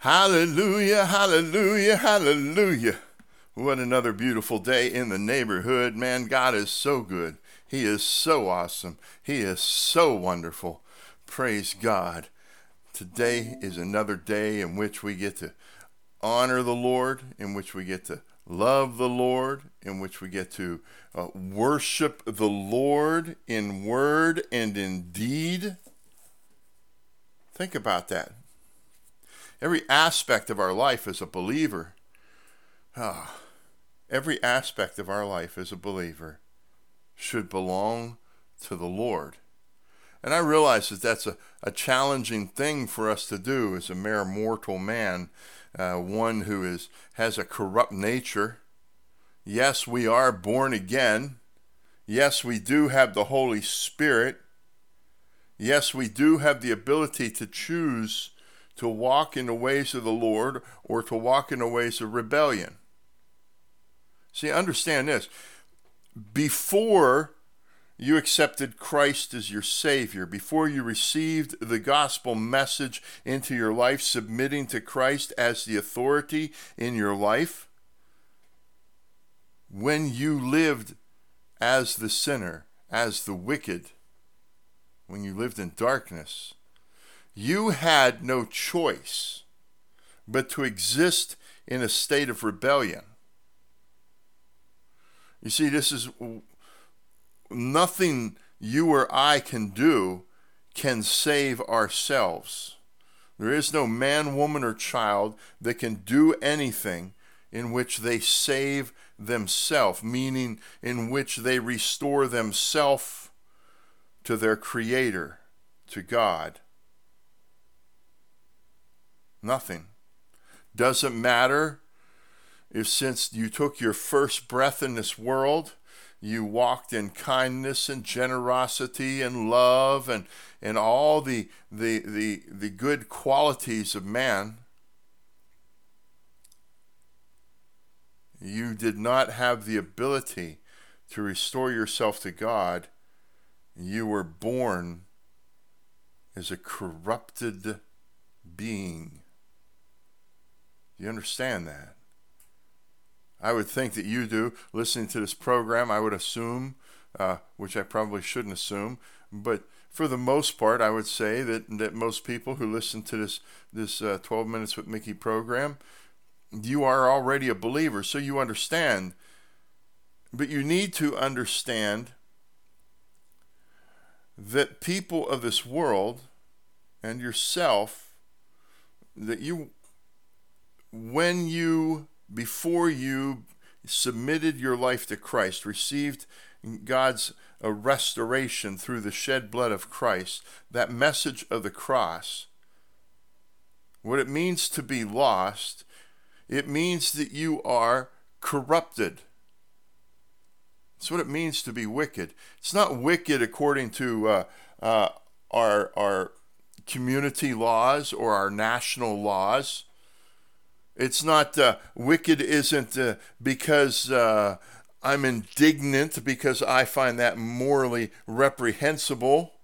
Hallelujah, hallelujah, hallelujah. What another beautiful day in the neighborhood. Man, God is so good. He is so awesome. He is so wonderful. Praise God. Today is another day in which we get to honor the Lord, in which we get to love the Lord, in which we get to uh, worship the Lord in word and in deed. Think about that. Every aspect of our life as a believer, ah, every aspect of our life as a believer should belong to the Lord. And I realize that that's a, a challenging thing for us to do as a mere mortal man, uh, one who is has a corrupt nature. Yes, we are born again. Yes, we do have the Holy Spirit. Yes, we do have the ability to choose to walk in the ways of the Lord or to walk in the ways of rebellion. See, understand this. Before you accepted Christ as your Savior, before you received the gospel message into your life, submitting to Christ as the authority in your life, when you lived as the sinner, as the wicked, when you lived in darkness, you had no choice but to exist in a state of rebellion. You see, this is nothing you or I can do can save ourselves. There is no man, woman, or child that can do anything in which they save themselves, meaning in which they restore themselves to their Creator, to God. Nothing. Doesn't matter if since you took your first breath in this world, you walked in kindness and generosity and love and, and all the, the, the, the good qualities of man, you did not have the ability to restore yourself to God. You were born as a corrupted being. You understand that? I would think that you do. Listening to this program, I would assume, uh, which I probably shouldn't assume, but for the most part, I would say that, that most people who listen to this this uh, 12 minutes with Mickey program, you are already a believer, so you understand. But you need to understand that people of this world and yourself, that you, when you before you submitted your life to Christ, received God's uh, restoration through the shed blood of Christ, that message of the cross, what it means to be lost, it means that you are corrupted. That's what it means to be wicked. It's not wicked according to uh, uh, our, our community laws or our national laws. It's not uh, wicked, isn't uh, because uh, I'm indignant, because I find that morally reprehensible.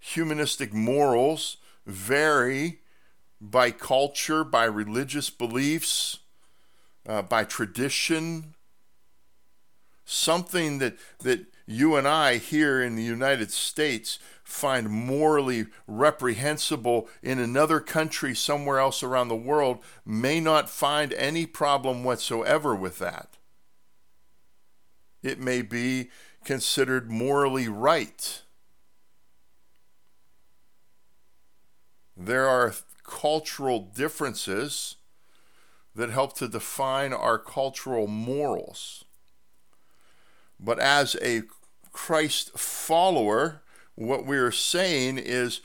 Humanistic morals vary by culture, by religious beliefs, uh, by tradition. Something that, that you and I here in the United States find morally reprehensible in another country somewhere else around the world may not find any problem whatsoever with that. It may be considered morally right. There are cultural differences that help to define our cultural morals. But as a Christ follower, what we're saying is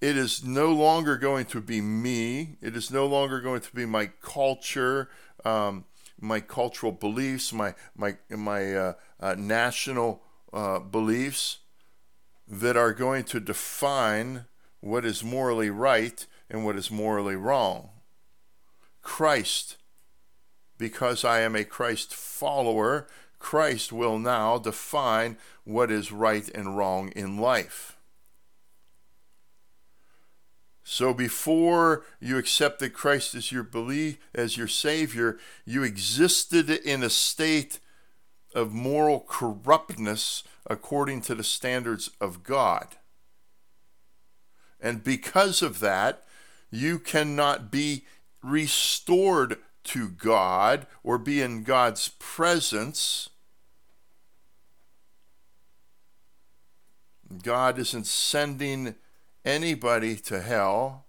it is no longer going to be me. It is no longer going to be my culture, um, my cultural beliefs, my my my uh, uh, national uh, beliefs that are going to define what is morally right and what is morally wrong. Christ, because I am a Christ follower, Christ will now define what is right and wrong in life. So before you accepted Christ as your belief as your savior, you existed in a state of moral corruptness according to the standards of God. And because of that, you cannot be restored to God or be in God's presence. God isn't sending anybody to hell.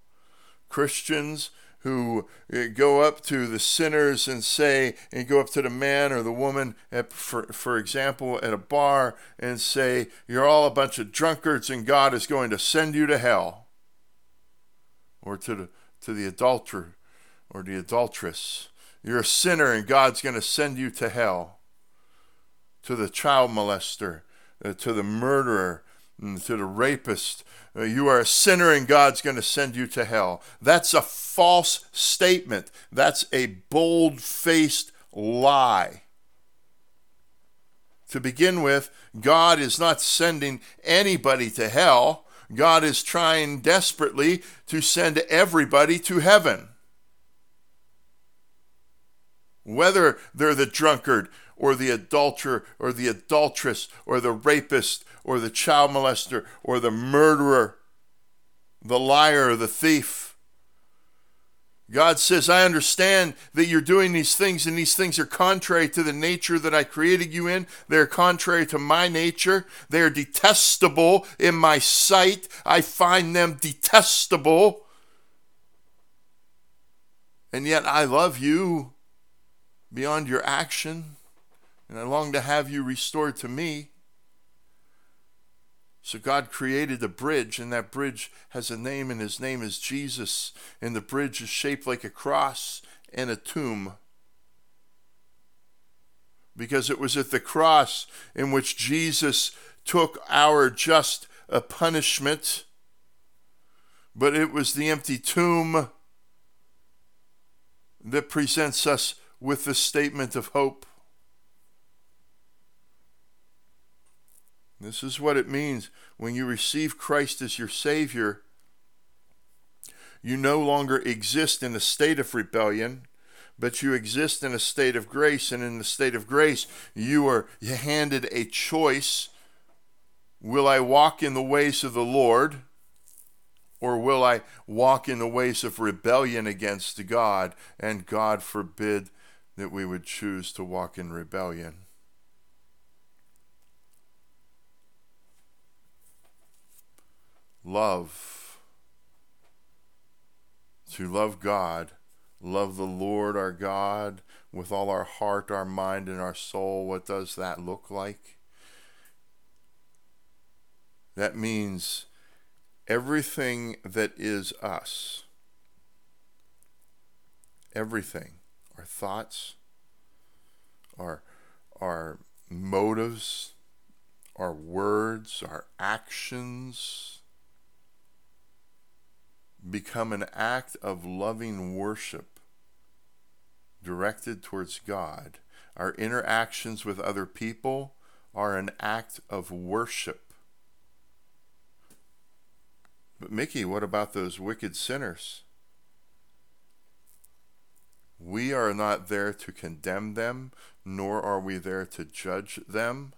Christians who uh, go up to the sinners and say, and go up to the man or the woman, at, for, for example, at a bar and say, You're all a bunch of drunkards and God is going to send you to hell. Or to the, to the adulterer or the adulteress. You're a sinner and God's going to send you to hell. To the child molester, uh, to the murderer, mm, to the rapist, uh, you are a sinner and God's going to send you to hell. That's a false statement. That's a bold faced lie. To begin with, God is not sending anybody to hell. God is trying desperately to send everybody to heaven. Whether they're the drunkard or the adulterer or the adulteress or the rapist or the child molester or the murderer, the liar, the thief. God says, I understand that you're doing these things, and these things are contrary to the nature that I created you in. They're contrary to my nature. They are detestable in my sight. I find them detestable. And yet I love you beyond your action, and I long to have you restored to me. So God created a bridge, and that bridge has a name, and his name is Jesus. And the bridge is shaped like a cross and a tomb. Because it was at the cross in which Jesus took our just punishment, but it was the empty tomb that presents us with the statement of hope. This is what it means when you receive Christ as your Savior. You no longer exist in a state of rebellion, but you exist in a state of grace. And in the state of grace, you are handed a choice Will I walk in the ways of the Lord? Or will I walk in the ways of rebellion against God? And God forbid that we would choose to walk in rebellion. love. To love God, love the Lord our God with all our heart, our mind, and our soul. What does that look like? That means everything that is us, everything, our thoughts, our, our motives, our words, our actions, become an act of loving worship directed towards God. Our interactions with other people are an act of worship. But, Mickey, what about those wicked sinners? We are not there to condemn them, nor are we there to judge them.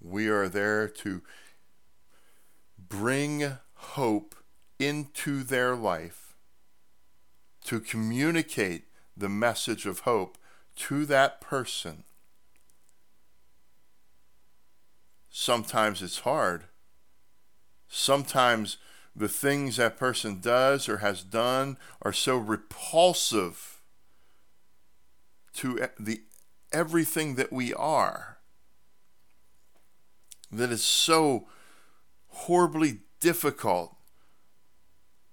We are there to bring hope into their life to communicate the message of hope to that person. Sometimes it's hard. Sometimes the things that person does or has done are so repulsive to the everything that we are that is so horribly difficult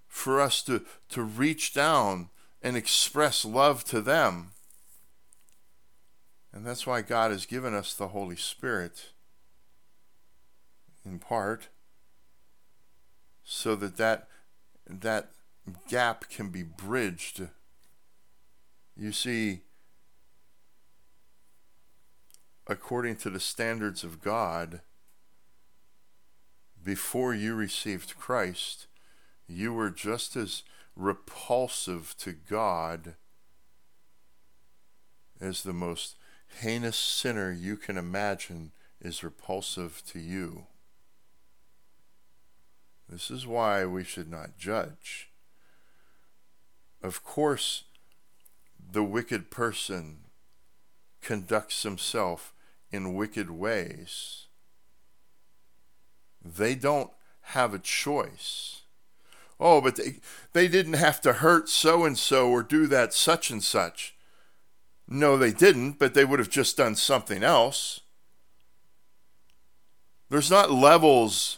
for us to, to reach down and express love to them. And that's why God has given us the Holy Spirit, in part, so that that, that gap can be bridged. You see, according to the standards of God, before you received Christ, you were just as repulsive to God as the most heinous sinner you can imagine is repulsive to you. This is why we should not judge. Of course, the wicked person conducts himself in wicked ways. They don't have a choice. Oh, but they, they didn't have to hurt so and so or do that such and such. No, they didn't, but they would have just done something else. There's not levels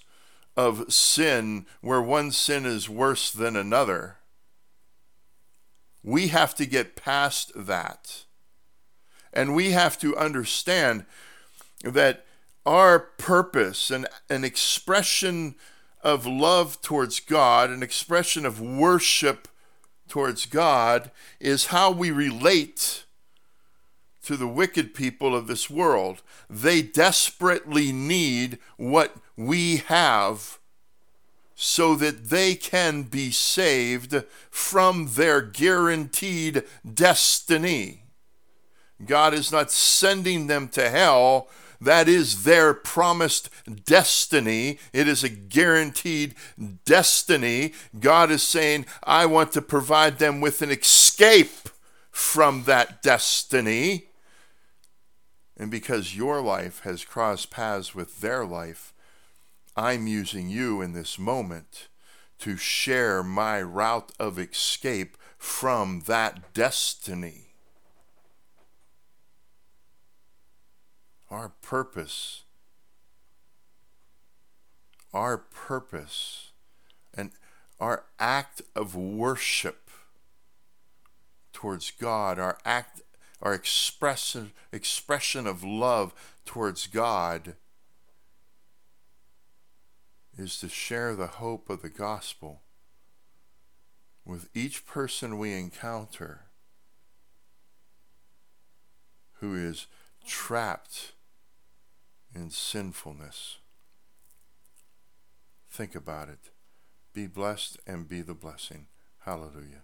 of sin where one sin is worse than another. We have to get past that. And we have to understand that our purpose and an expression of love towards God, an expression of worship towards God, is how we relate to the wicked people of this world. They desperately need what we have so that they can be saved from their guaranteed destiny. God is not sending them to hell. That is their promised destiny. It is a guaranteed destiny. God is saying, I want to provide them with an escape from that destiny. And because your life has crossed paths with their life, I'm using you in this moment to share my route of escape from that destiny. Our purpose, our purpose, and our act of worship towards God, our act our expression, expression of love towards God is to share the hope of the gospel with each person we encounter who is trapped in sinfulness. Think about it. Be blessed and be the blessing. Hallelujah.